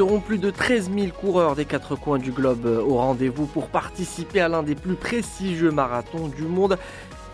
seront plus de 13 000 coureurs des quatre coins du globe au rendez-vous pour participer à l'un des plus prestigieux marathons du monde.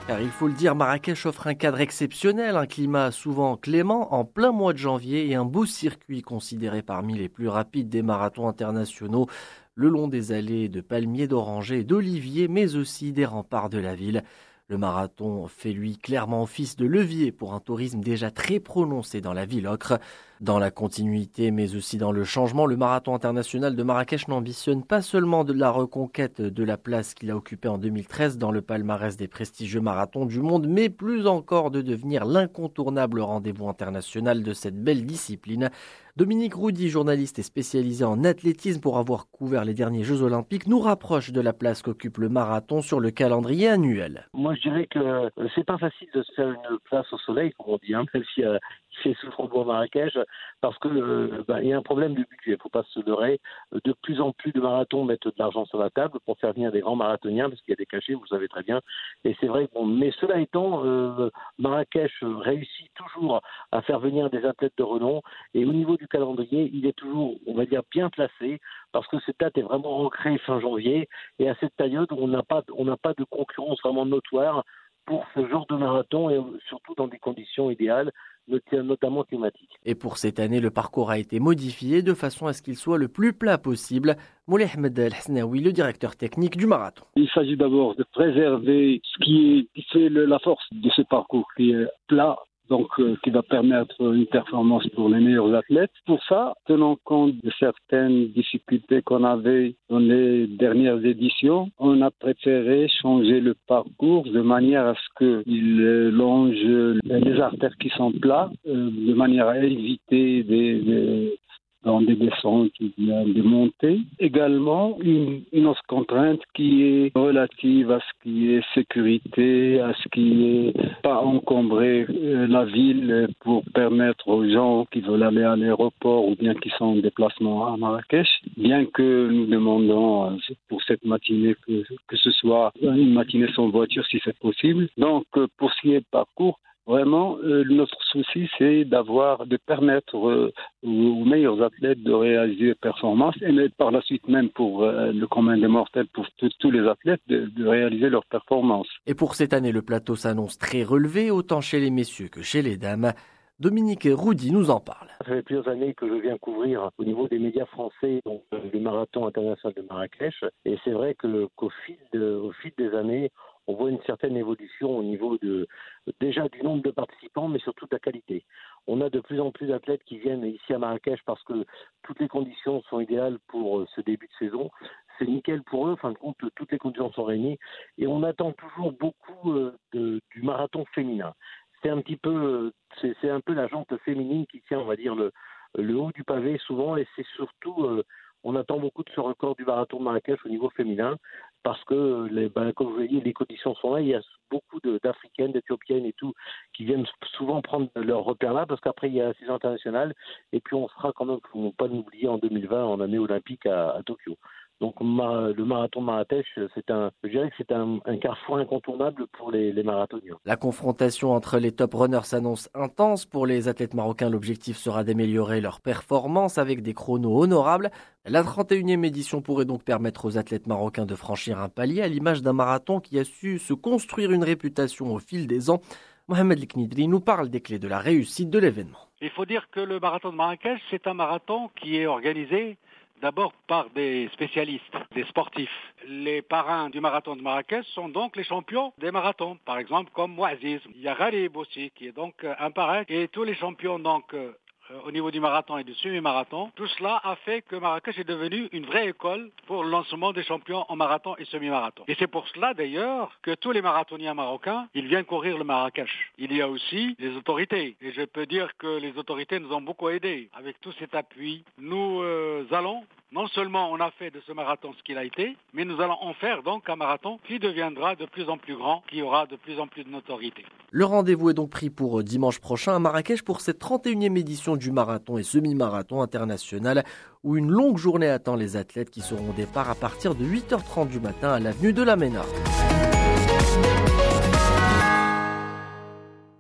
Car il faut le dire, Marrakech offre un cadre exceptionnel, un climat souvent clément en plein mois de janvier et un beau circuit considéré parmi les plus rapides des marathons internationaux, le long des allées de palmiers, d'orangers d'oliviers, mais aussi des remparts de la ville. Le marathon fait lui clairement office de levier pour un tourisme déjà très prononcé dans la ville ocre. Dans la continuité mais aussi dans le changement, le marathon international de Marrakech n'ambitionne pas seulement de la reconquête de la place qu'il a occupée en 2013 dans le palmarès des prestigieux marathons du monde, mais plus encore de devenir l'incontournable rendez-vous international de cette belle discipline. Dominique Roudy, journaliste et spécialisé en athlétisme pour avoir couvert les derniers Jeux Olympiques, nous rapproche de la place qu'occupe le marathon sur le calendrier annuel. Moi, je dirais que euh, c'est pas facile de se faire une place au soleil, comme on dit, hein, euh, c'est sous Faubourg Marrakech, parce que euh, bah, y a un problème de budget. Il faut pas se leurrer. De plus en plus de marathons mettent de l'argent sur la table pour faire venir des grands marathoniens, parce qu'il y a des cachets, vous le savez très bien. Et c'est vrai. Bon, mais cela étant, euh, Marrakech réussit toujours à faire venir des athlètes de renom. Et au niveau du calendrier, il est toujours, on va dire, bien placé, parce que cette date est vraiment ancrée fin janvier. Et à cette période, on n'a pas, on n'a pas de concurrence vraiment notoire pour ce genre de marathon et surtout dans des conditions idéales notamment climatique. Et pour cette année, le parcours a été modifié de façon à ce qu'il soit le plus plat possible. Moulay Ahmed El-Hasnaoui, le directeur technique du marathon. Il s'agit d'abord de préserver ce qui, fait la force de ce parcours, qui est plat, donc euh, qui va permettre une performance pour les meilleurs athlètes. Pour ça, tenant compte de certaines difficultés qu'on avait dans les dernières éditions, on a préféré changer le parcours de manière à ce qu'il longe les artères qui sont plats, euh, de manière à éviter des, dans des descentes ou bien des montées. Également, une, autre contrainte qui est relative à ce qui est sécurité, à ce qui est pas encombrer euh, la ville pour permettre aux gens qui veulent aller à l'aéroport ou bien qui sont en déplacement à Marrakech, bien que nous demandons euh, pour cette matinée que, que ce soit une matinée sans voiture si c'est possible. Donc, euh, pour ce qui est parcours, Vraiment, euh, notre souci, c'est d'avoir, de permettre euh, aux meilleurs athlètes de réaliser des performances et par la suite même pour euh, le commun des mortels, pour tous les athlètes, de, de, réaliser leurs performances. Et pour cette année, le plateau s'annonce très relevé, autant chez les messieurs que chez les dames. Dominique Roudy nous en parle. Ça fait plusieurs années que je viens couvrir au niveau des médias français donc, le marathon international de Marrakech. Et c'est vrai que, qu'au fil, au fil des années, on voit une certaine évolution au niveau de déjà du nombre de participants, mais surtout de la qualité. On a de plus en plus d'athlètes qui viennent ici à Marrakech parce que toutes les conditions sont idéales pour euh, ce début de saison. C'est nickel pour eux, en fin de compte, toutes les conditions sont réunies. Et on attend toujours beaucoup euh, du marathon féminin. C'est un petit peu, euh, c'est un peu la jante féminine qui tient, on va dire, le, le haut du pavé souvent, et c'est surtout on attend beaucoup de ce record du marathon de Marrakech au niveau féminin parce que, les, ben, comme vous voyez, les conditions sont là. Il y a beaucoup d'Africaines, d'Éthiopiennes et tout qui viennent souvent prendre leur repère là parce qu'après, il y a la saison internationale et puis on sera quand même, faut pas l'oublier, en 2020 en année olympique à Tokyo. Donc le marathon de Marrakech, c'est un, je dirais que c'est un, carrefour incontournable pour les, les, marathoniens. La confrontation entre les top runners s'annonce intense. Pour les athlètes marocains, l'objectif sera d'améliorer leur performance avec des chronos honorables. La 31e édition pourrait donc permettre aux athlètes marocains de franchir un palier à l'image d'un marathon qui a su se construire une réputation au fil des ans. Mohamed Liknidri nous parle des clés de la réussite de l'événement. Il faut dire que le marathon de Marrakech, c'est un marathon qui est organisé D'abord par des spécialistes, des sportifs. Les parrains du marathon de Marrakech sont donc les champions des marathons. Par exemple, comme Mouaziz. Il y a aussi, qui est donc un parrain. Et tous les champions donc euh, au niveau du marathon et du semi-marathon. Tout cela a fait que Marrakech est devenu une vraie école pour le lancement des champions en marathon et semi-marathon. Et c'est pour cela d'ailleurs que tous les marathoniens marocains, ils viennent courir le Marrakech. Il y a aussi les autorités. Et je peux dire que les autorités nous ont beaucoup aidés. Avec tout cet appui, nous euh, allons non seulement on a fait de ce marathon ce qu'il a été, mais nous allons en faire donc un marathon qui deviendra de plus en plus grand, qui aura de plus en plus de notoriété. Le rendez-vous est donc pris pour euh, dimanche prochain à Marrakech pour cette 31e édition du marathon et semi-marathon international où une longue journée attend les athlètes qui seront au départ à partir de 8h30 du matin à l'avenue de la Ménard.